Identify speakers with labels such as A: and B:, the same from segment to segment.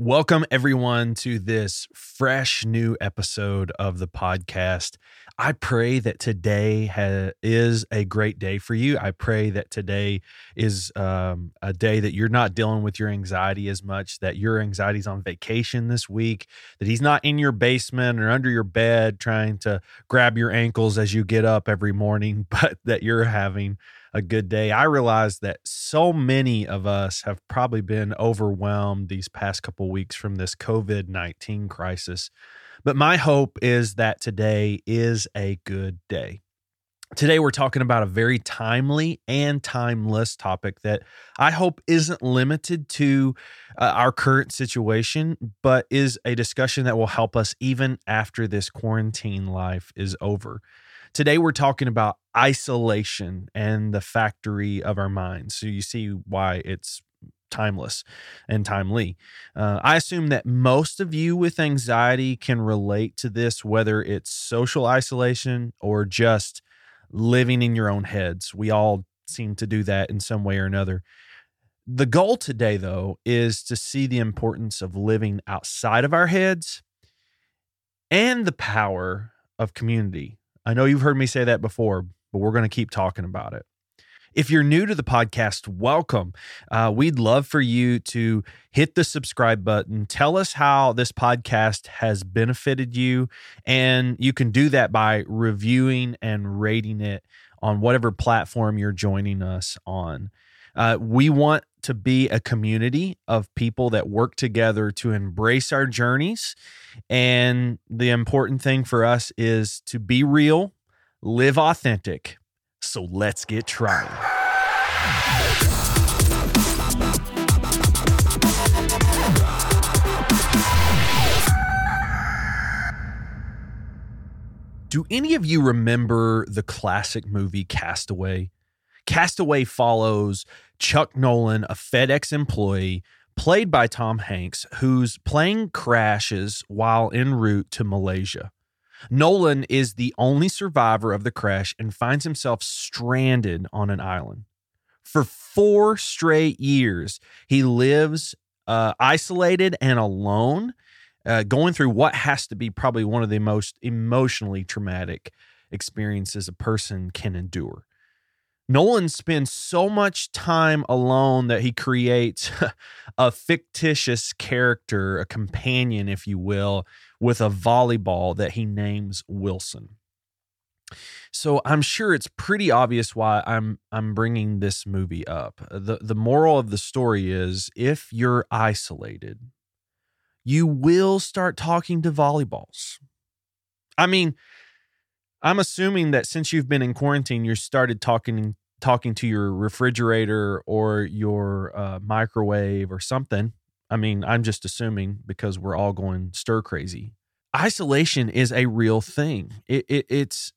A: Welcome, everyone, to this fresh new episode of the podcast. I pray that today ha- is a great day for you. I pray that today is um, a day that you're not dealing with your anxiety as much, that your anxiety's on vacation this week, that he's not in your basement or under your bed trying to grab your ankles as you get up every morning, but that you're having a good day. I realize that so many of us have probably been overwhelmed these past couple weeks from this COVID 19 crisis. But my hope is that today is a good day. Today, we're talking about a very timely and timeless topic that I hope isn't limited to uh, our current situation, but is a discussion that will help us even after this quarantine life is over. Today, we're talking about isolation and the factory of our minds. So you see why it's timeless and timely. Uh, I assume that most of you with anxiety can relate to this, whether it's social isolation or just living in your own heads. We all seem to do that in some way or another. The goal today, though, is to see the importance of living outside of our heads and the power of community. I know you've heard me say that before, but we're going to keep talking about it. If you're new to the podcast, welcome. Uh, we'd love for you to hit the subscribe button. Tell us how this podcast has benefited you. And you can do that by reviewing and rating it on whatever platform you're joining us on. Uh, we want to be a community of people that work together to embrace our journeys. And the important thing for us is to be real, live authentic. So let's get trying. Do any of you remember the classic movie Castaway? Castaway follows Chuck Nolan, a FedEx employee played by Tom Hanks, whose plane crashes while en route to Malaysia. Nolan is the only survivor of the crash and finds himself stranded on an island. For four straight years, he lives uh, isolated and alone, uh, going through what has to be probably one of the most emotionally traumatic experiences a person can endure. Nolan spends so much time alone that he creates a fictitious character, a companion, if you will, with a volleyball that he names Wilson. So I'm sure it's pretty obvious why I'm I'm bringing this movie up. The the moral of the story is if you're isolated, you will start talking to volleyballs. I mean, I'm assuming that since you've been in quarantine, you started talking talking to your refrigerator or your uh, microwave or something. I mean, I'm just assuming because we're all going stir crazy. Isolation is a real thing. It, it, it's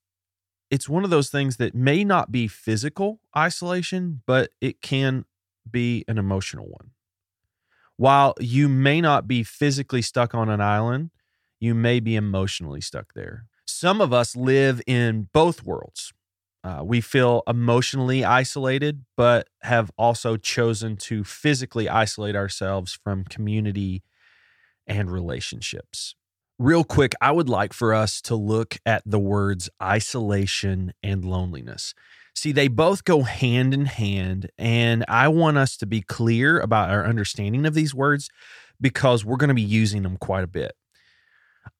A: it's one of those things that may not be physical isolation, but it can be an emotional one. While you may not be physically stuck on an island, you may be emotionally stuck there. Some of us live in both worlds. Uh, we feel emotionally isolated, but have also chosen to physically isolate ourselves from community and relationships. Real quick, I would like for us to look at the words isolation and loneliness. See, they both go hand in hand, and I want us to be clear about our understanding of these words because we're going to be using them quite a bit.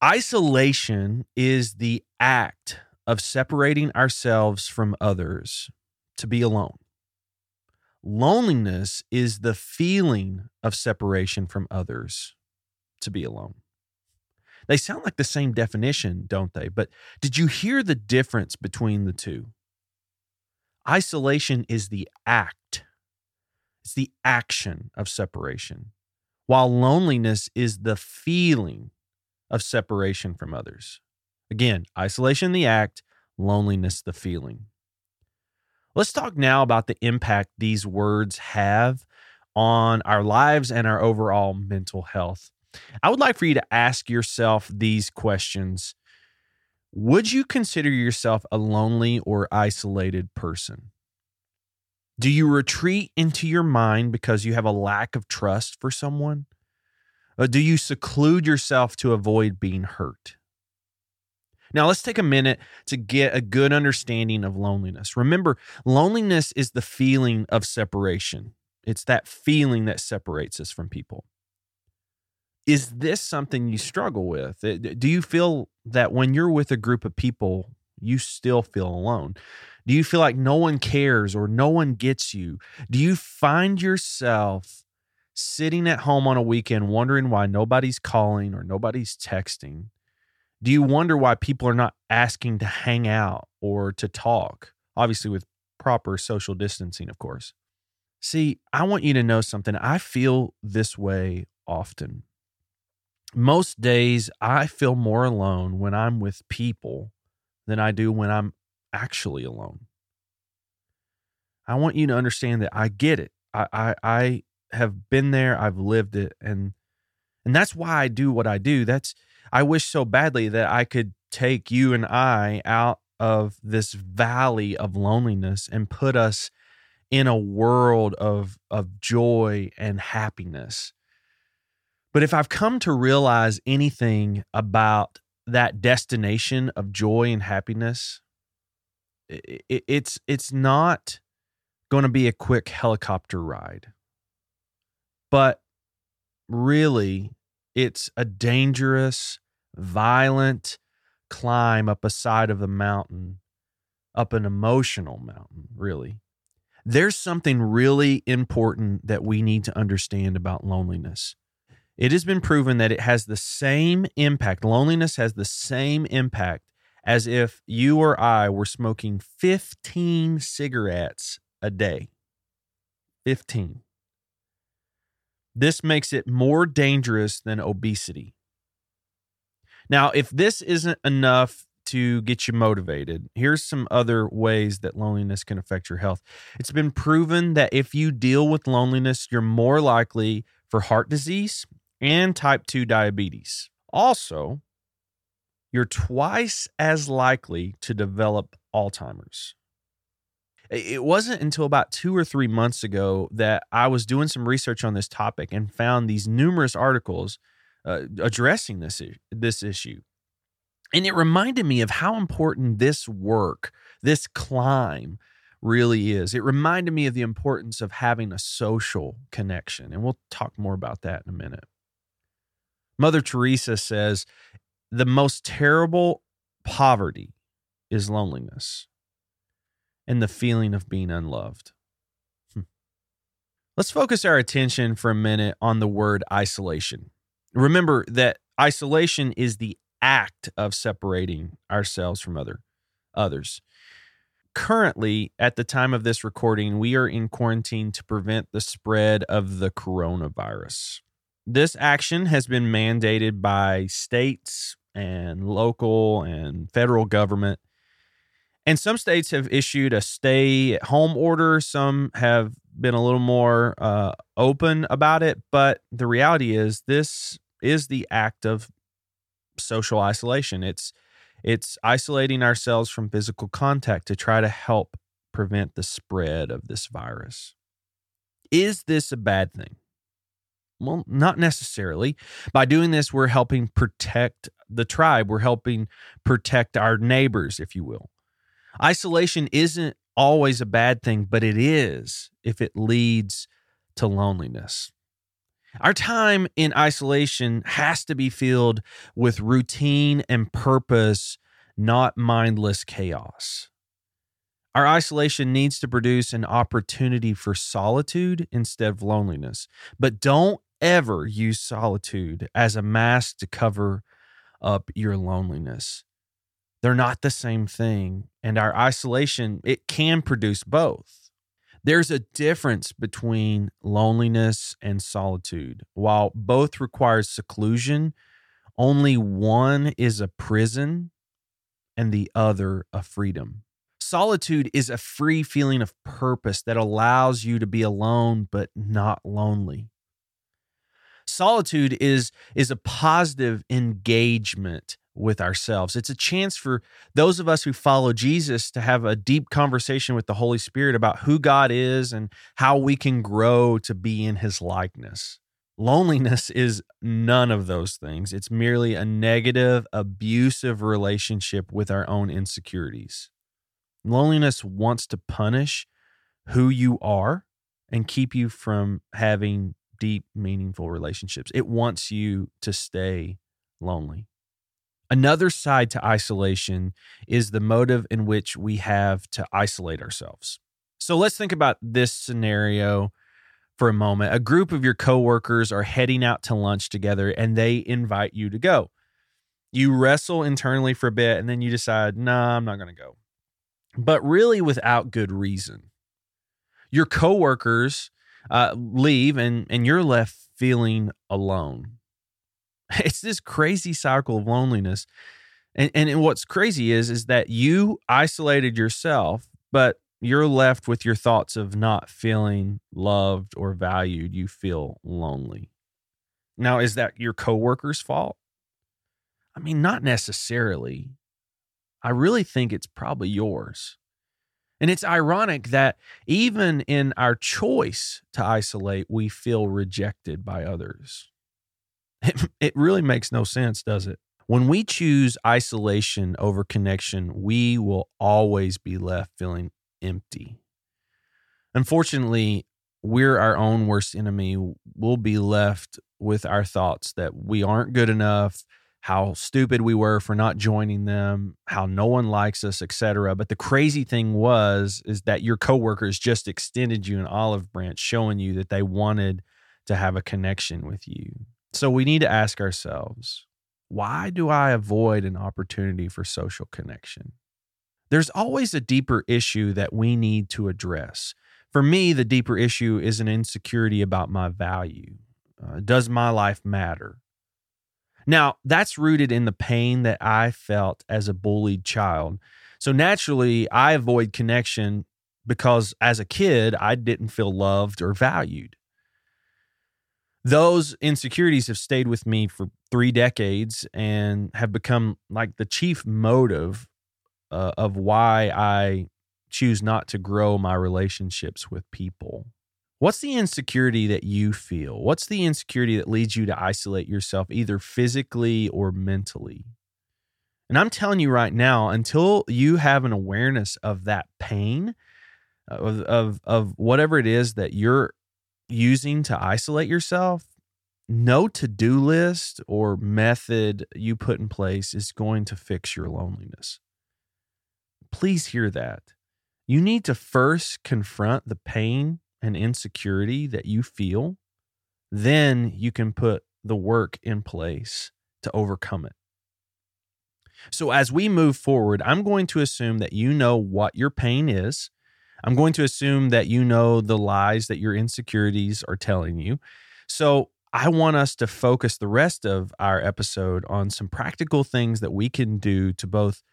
A: Isolation is the act of separating ourselves from others to be alone. Loneliness is the feeling of separation from others to be alone. They sound like the same definition, don't they? But did you hear the difference between the two? Isolation is the act, it's the action of separation, while loneliness is the feeling of separation from others. Again, isolation, the act, loneliness, the feeling. Let's talk now about the impact these words have on our lives and our overall mental health. I would like for you to ask yourself these questions Would you consider yourself a lonely or isolated person? Do you retreat into your mind because you have a lack of trust for someone? Or do you seclude yourself to avoid being hurt? Now, let's take a minute to get a good understanding of loneliness. Remember, loneliness is the feeling of separation, it's that feeling that separates us from people. Is this something you struggle with? Uh, do you feel that when you're with a group of people, you still feel alone? Do you feel like no one cares or no one gets you? Do you find yourself sitting at home on a weekend wondering why nobody's calling or nobody's texting? Do you wonder why people are not asking to hang out or to talk? Obviously, with proper social distancing, of course. See, I want you to know something. I feel this way often. Most days, I feel more alone when I'm with people than I do when I'm actually alone. I want you to understand that I get it. I, I, I have been there, I've lived it, and and that's why I do what I do. That's I wish so badly that I could take you and I out of this valley of loneliness and put us in a world of of joy and happiness. But if I've come to realize anything about that destination of joy and happiness, it, it's it's not going to be a quick helicopter ride. But really, it's a dangerous, violent climb up a side of the mountain, up an emotional mountain, really. There's something really important that we need to understand about loneliness. It has been proven that it has the same impact, loneliness has the same impact as if you or I were smoking 15 cigarettes a day. 15. This makes it more dangerous than obesity. Now, if this isn't enough to get you motivated, here's some other ways that loneliness can affect your health. It's been proven that if you deal with loneliness, you're more likely for heart disease and type 2 diabetes. Also, you're twice as likely to develop Alzheimer's. It wasn't until about two or three months ago that I was doing some research on this topic and found these numerous articles uh, addressing this this issue. And it reminded me of how important this work, this climb, really is. It reminded me of the importance of having a social connection. And we'll talk more about that in a minute. Mother Teresa says the most terrible poverty is loneliness and the feeling of being unloved. Hmm. Let's focus our attention for a minute on the word isolation. Remember that isolation is the act of separating ourselves from other others. Currently, at the time of this recording, we are in quarantine to prevent the spread of the coronavirus. This action has been mandated by states, and local and federal government. And some states have issued a stay at home order. Some have been a little more uh, open about it. But the reality is, this is the act of social isolation. It's it's isolating ourselves from physical contact to try to help prevent the spread of this virus. Is this a bad thing? Well, not necessarily. By doing this, we're helping protect the tribe. We're helping protect our neighbors, if you will. Isolation isn't always a bad thing, but it is if it leads to loneliness. Our time in isolation has to be filled with routine and purpose, not mindless chaos. Our isolation needs to produce an opportunity for solitude instead of loneliness. But don't ever use solitude as a mask to cover up your loneliness. They're not the same thing. And our isolation, it can produce both. There's a difference between loneliness and solitude. While both require seclusion, only one is a prison and the other a freedom. Solitude is a free feeling of purpose that allows you to be alone but not lonely solitude is is a positive engagement with ourselves. It's a chance for those of us who follow Jesus to have a deep conversation with the Holy Spirit about who God is and how we can grow to be in his likeness. Loneliness is none of those things. It's merely a negative, abusive relationship with our own insecurities. Loneliness wants to punish who you are and keep you from having deep, meaningful relationships. It wants you to stay lonely. Another side to isolation is the motive in which we have to isolate ourselves. So let's think about this scenario for a moment. A group of your coworkers are heading out to lunch together and they invite you to go. You wrestle internally for a bit and then you decide, nah, I'm not going to go. But really without good reason. Your coworkers uh, leave and, and you're left feeling alone. It's this crazy cycle of loneliness. And, and what's crazy is, is that you isolated yourself, but you're left with your thoughts of not feeling loved or valued. You feel lonely. Now, is that your coworker's fault? I mean, not necessarily. I really think it's probably yours. And it's ironic that even in our choice to isolate, we feel rejected by others. It, it really makes no sense, does it? When we choose isolation over connection, we will always be left feeling empty. Unfortunately, we're our own worst enemy. We'll be left with our thoughts that we aren't good enough, how stupid we were for not joining them, how no one likes us, etc. But the crazy thing was is that your coworkers just extended you an olive branch showing you that they wanted to have a connection with you. So we need to ask ourselves, why do I avoid an opportunity for social connection? There's always a deeper issue that we need to address. For me, the deeper issue is an insecurity about my value. Uh, does my life matter? Now, that's rooted in the pain that I felt as a bullied child. So naturally, I avoid connection because as a kid, I didn't feel loved or valued those insecurities have stayed with me for three decades and have become like the chief motive uh, of why I choose not to grow my relationships with people. What's the insecurity that you feel? What's the insecurity that leads you to isolate yourself either physically or mentally? And I'm telling you right now, until you have an awareness of that pain, of, of, of whatever it is that you're using to isolate yourself, no to do list or method you put in place is going to fix your loneliness. Please hear that. You need to first confront the pain and insecurity that you feel. Then you can put the work in place to overcome it. So, as we move forward, I'm going to assume that you know what your pain is I'm going to assume that you know the lies that your insecurities are telling you. So I want us to focus the rest of our episode on some practical things that we can do to both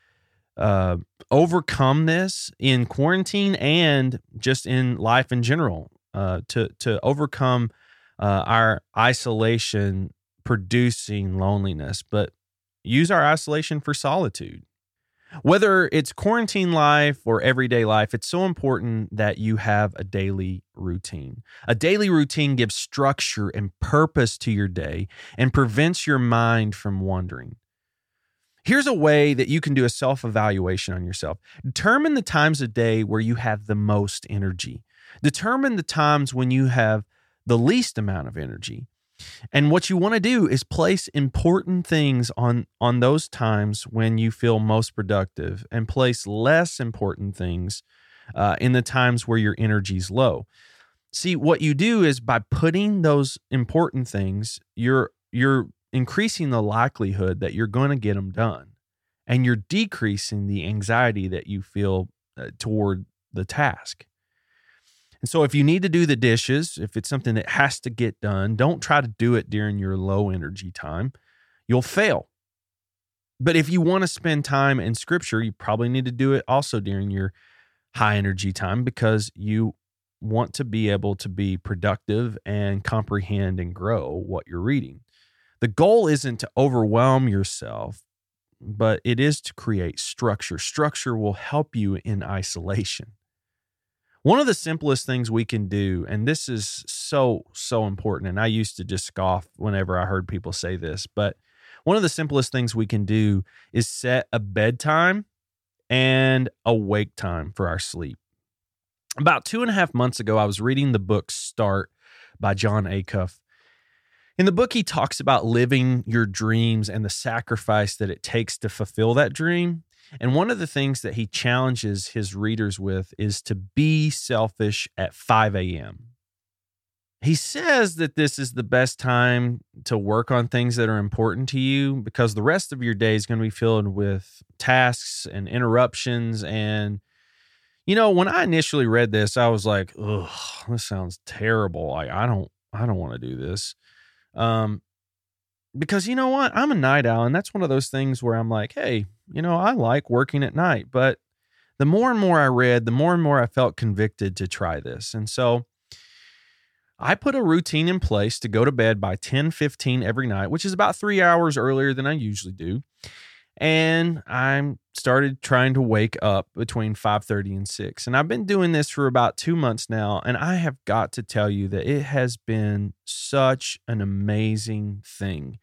A: uh, overcome this in quarantine and just in life in general uh, to to overcome uh, our isolation producing loneliness, but use our isolation for solitude. Whether it's quarantine life or everyday life, it's so important that you have a daily routine. A daily routine gives structure and purpose to your day and prevents your mind from wandering. Here's a way that you can do a self evaluation on yourself. Determine the times of day where you have the most energy. Determine the times when you have the least amount of energy. And what you want to do is place important things on on those times when you feel most productive, and place less important things uh, in the times where your energy's low. See, what you do is by putting those important things, you're you're increasing the likelihood that you're going to get them done, and you're decreasing the anxiety that you feel uh, toward the task. And so if you need to do the dishes, if it's something that has to get done, don't try to do it during your low energy time. You'll fail. But if you want to spend time in scripture, you probably need to do it also during your high energy time because you want to be able to be productive and comprehend and grow what you're reading. The goal isn't to overwhelm yourself, but it is to create structure. Structure will help you in isolation. One of the simplest things we can do, and this is so, so important, and I used to just scoff whenever I heard people say this, but one of the simplest things we can do is set a bedtime and a wake time for our sleep. About two and a half months ago, I was reading the book Start by Jon Acuff. In the book, he talks about living your dreams and the sacrifice that it takes to fulfill that dream. And one of the things that he challenges his readers with is to be selfish at 5 a.m. He says that this is the best time to work on things that are important to you because the rest of your day is going to be filled with tasks and interruptions. And, you know, when I initially read this, I was like, ugh, this sounds terrible. Like, I don't, I don't want to do this. Um, because you know what? I'm a night owl, and that's one of those things where I'm like, hey, you know, I like working at night. But the more and more I read, the more and more I felt convicted to try this. And so I put a routine in place to go to bed by 10 15 every night, which is about three hours earlier than I usually do. And I started trying to wake up between 5:30 and 6. And I've been doing this for about 2 months now, and I have got to tell you that it has been such an amazing thing.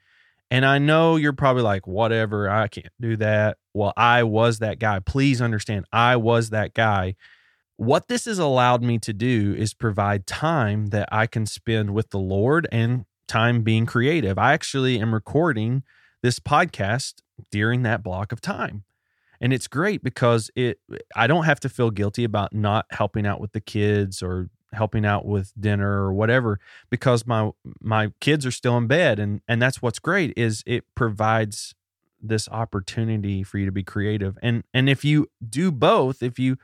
A: And I know you're probably like, whatever, I can't do that. Well, I was that guy. Please understand, I was that guy. What this has allowed me to do is provide time that I can spend with the Lord and time being creative. I actually am recording this podcast during that block of time. And it's great because it I don't have to feel guilty about not helping out with the kids or helping out with dinner or whatever because my my kids are still in bed. And and that's what's great is it provides this opportunity for you to be creative. And and if you do both if you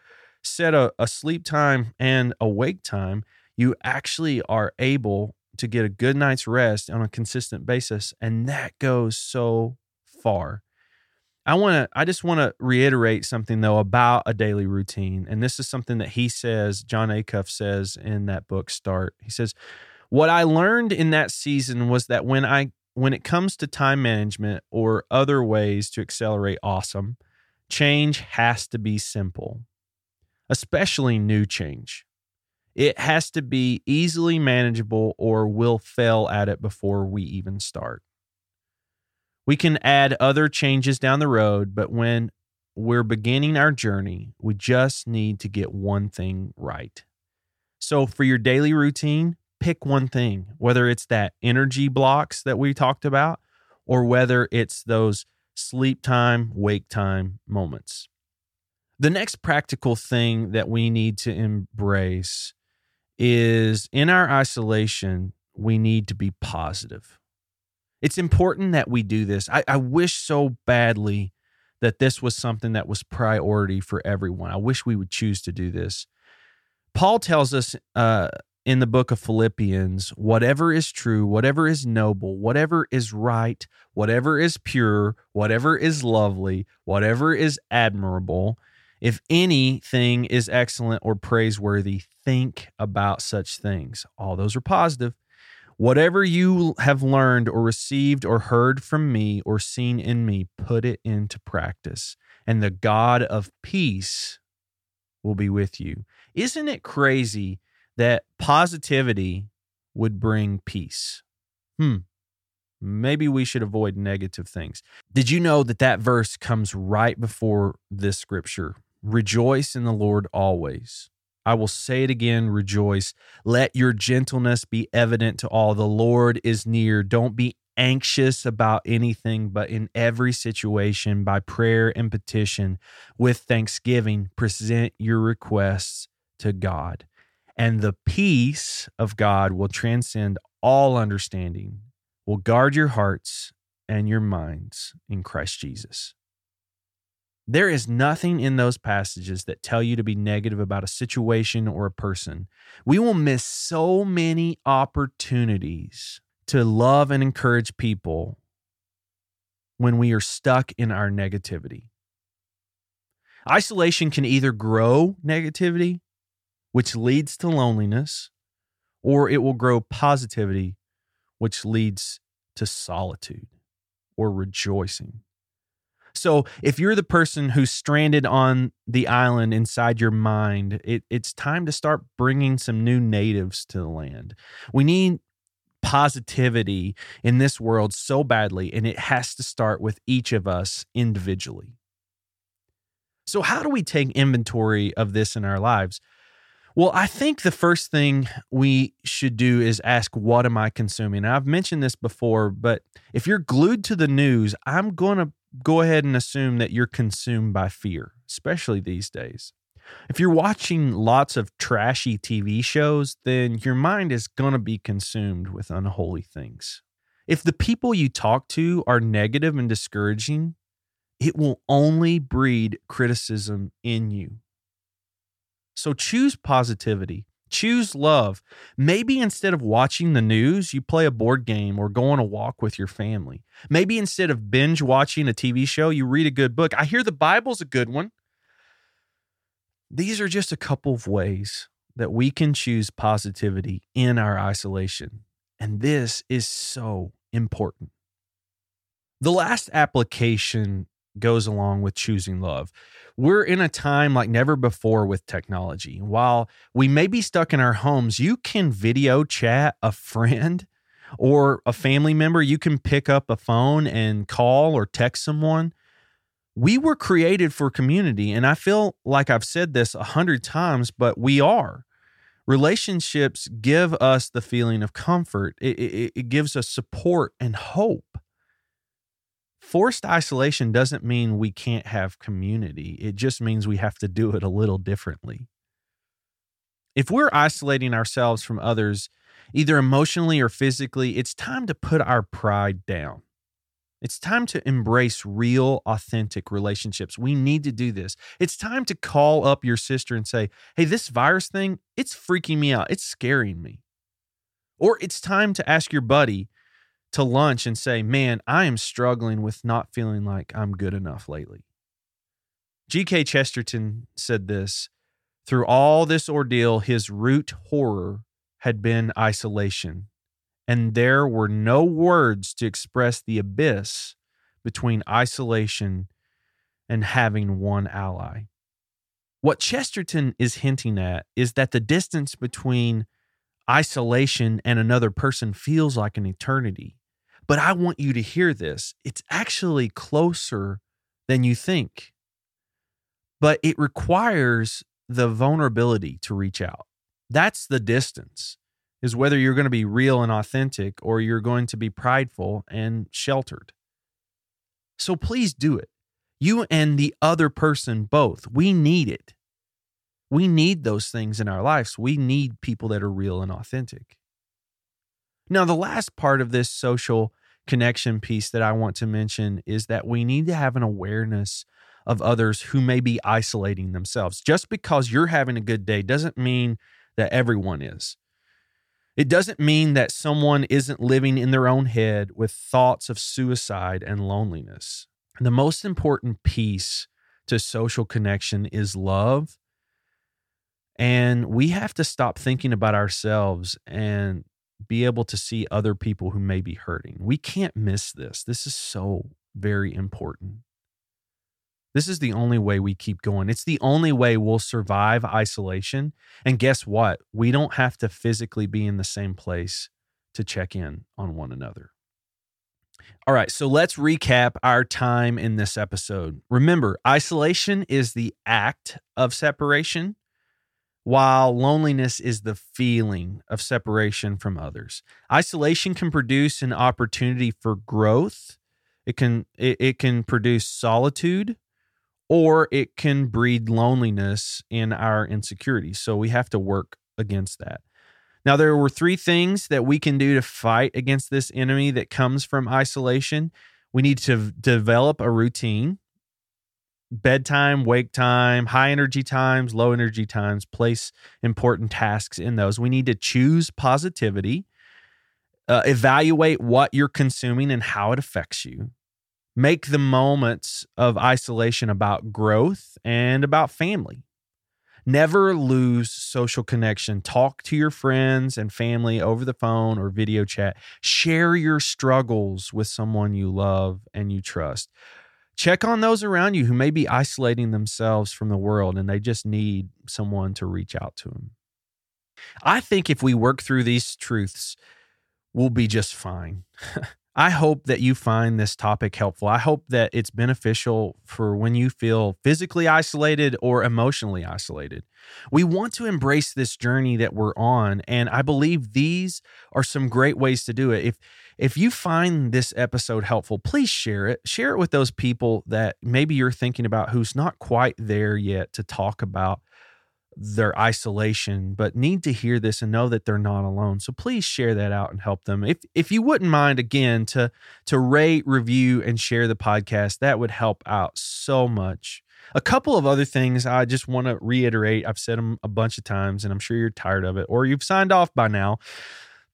A: set a, a sleep time and a wake time you actually are able to get a good night's rest on a consistent basis. And that goes so far I want to I just want to reiterate something though about a daily routine and this is something that he says Jon Acuff says in that book Start. He says what I learned in that season was that when I when it comes to time management or other ways to accelerate awesome, change has to be simple. Especially new change. It has to be easily manageable or we'll fail at it before we even start. We can add other changes down the road, but when we're beginning our journey, we just need to get one thing right. So, for your daily routine, pick one thing, whether it's that energy blocks that we talked about, or whether it's those sleep time, wake time moments. The next practical thing that we need to embrace is in our isolation, we need to be positive. It's important that we do this. I, I wish so badly that this was something that was priority for everyone. I wish we would choose to do this. Paul tells us uh, in the book of Philippians whatever is true, whatever is noble, whatever is right, whatever is pure, whatever is lovely, whatever is admirable, if anything is excellent or praiseworthy, think about such things. All those are positive. Whatever you have learned or received or heard from me or seen in me, put it into practice, and the God of peace will be with you. Isn't it crazy that positivity would bring peace? Hmm. Maybe we should avoid negative things. Did you know that that verse comes right before this scripture? Rejoice in the Lord always. I will say it again, rejoice. Let your gentleness be evident to all. The Lord is near. Don't be anxious about anything, but in every situation, by prayer and petition, with thanksgiving, present your requests to God. And the peace of God will transcend all understanding, will guard your hearts and your minds in Christ Jesus. There is nothing in those passages that tell you to be negative about a situation or a person. We will miss so many opportunities to love and encourage people when we are stuck in our negativity. Isolation can either grow negativity, which leads to loneliness, or it will grow positivity, which leads to solitude or rejoicing. So if you're the person who's stranded on the island inside your mind, it, it's time to start bringing some new natives to the land. We need positivity in this world so badly, and it has to start with each of us individually. So, how do we take inventory of this in our lives? Well, I think the first thing we should do is ask, What am I consuming? I've mentioned this before, but if you're glued to the news, I'm going to go ahead and assume that you're consumed by fear, especially these days. If you're watching lots of trashy TV shows, then your mind is going to be consumed with unholy things. If the people you talk to are negative and discouraging, it will only breed criticism in you. So choose positivity, choose love. Maybe instead of watching the news, you play a board game or go on a walk with your family. Maybe instead of binge watching a TV show, you read a good book. I hear the Bible's a good one. These are just a couple of ways that we can choose positivity in our isolation. And this is so important. The last application goes along with choosing love. We're in a time like never before with technology. While we may be stuck in our homes, you can video chat a friend or a family member. You can pick up a phone and call or text someone we were created for community. And I feel like I've said this a hundred times, but we are. Relationships give us the feeling of comfort, it, it, it gives us support and hope. Forced isolation doesn't mean we can't have community, it just means we have to do it a little differently. If we're isolating ourselves from others, either emotionally or physically, it's time to put our pride down. It's time to embrace real, authentic relationships. We need to do this. It's time to call up your sister and say, hey, this virus thing, it's freaking me out. It's scaring me. Or it's time to ask your buddy to lunch and say, man, I am struggling with not feeling like I'm good enough lately. G.K. Chesterton said this through all this ordeal, his root horror had been isolation and there were no words to express the abyss between isolation and having one ally. What Chesterton is hinting at is that the distance between isolation and another person feels like an eternity. But I want you to hear this. It's actually closer than you think. But it requires the vulnerability to reach out. That's the distance is whether you're going to be real and authentic or you're going to be prideful and sheltered. So please do it. You and the other person both. We need it. We need those things in our lives. We need people that are real and authentic. Now, the last part of this social connection piece that I want to mention is that we need to have an awareness of others who may be isolating themselves. Just because you're having a good day doesn't mean that everyone is. It doesn't mean that someone isn't living in their own head with thoughts of suicide and loneliness. The most important piece to social connection is love. And we have to stop thinking about ourselves and be able to see other people who may be hurting. We can't miss this. This is so very important. This is the only way we keep going. It's the only way we'll survive isolation. And guess what? We don't have to physically be in the same place to check in on one another. All right, so let's recap our time in this episode. Remember, isolation is the act of separation, while loneliness is the feeling of separation from others. Isolation can produce an opportunity for growth. It can it, it can produce solitude or it can breed loneliness in our insecurities. So we have to work against that. Now, there were three things that we can do to fight against this enemy that comes from isolation. We need to develop a routine bedtime, wake time, high energy times, low energy times, place important tasks in those. We need to choose positivity, uh, evaluate what you're consuming and how it affects you make the moments of isolation about growth and about family. Never lose social connection. Talk to your friends and family over the phone or video chat. Share your struggles with someone you love and you trust. Check on those around you who may be isolating themselves from the world and they just need someone to reach out to them. I think if we work through these truths, we'll be just fine. I hope that you find this topic helpful. I hope that it's beneficial for when you feel physically isolated or emotionally isolated. We want to embrace this journey that we're on, and I believe these are some great ways to do it. If if you find this episode helpful, please share it. Share it with those people that maybe you're thinking about who's not quite there yet to talk about their isolation but need to hear this and know that they're not alone. So please share that out and help them. If if you wouldn't mind again to to rate review and share the podcast that would help out so much. A couple of other things i just want to reiterate. I've said them a bunch of times and i'm sure you're tired of it or you've signed off by now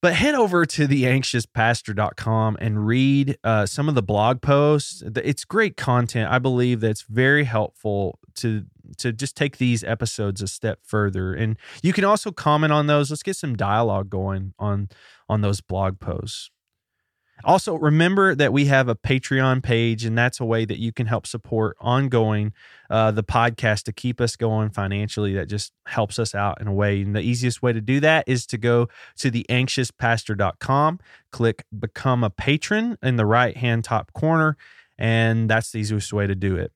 A: but head over to theanxiouspastor.com and read uh, some of the blog posts. It's great content. I believe that's very helpful to to just take these episodes a step further. And you can also comment on those. Let's get some dialogue going on on those blog posts. Also, remember that we have a Patreon page, and that's a way that you can help support ongoing uh, the podcast to keep us going financially. That just helps us out in a way. And the easiest way to do that is to go to the theanxiouspastor.com, click become a patron in the right hand top corner, and that's the easiest way to do it.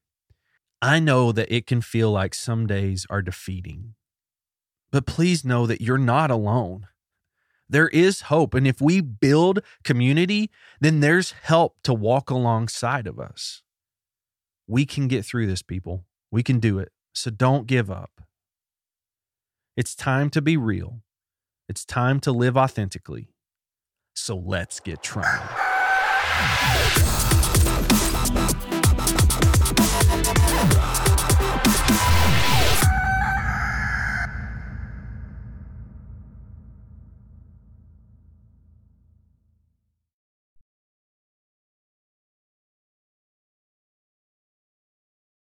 A: I know that it can feel like some days are defeating, but please know that you're not alone. There is hope. And if we build community, then there's help to walk alongside of us. We can get through this, people. We can do it. So don't give up. It's time to be real. It's time to live authentically. So let's get trying.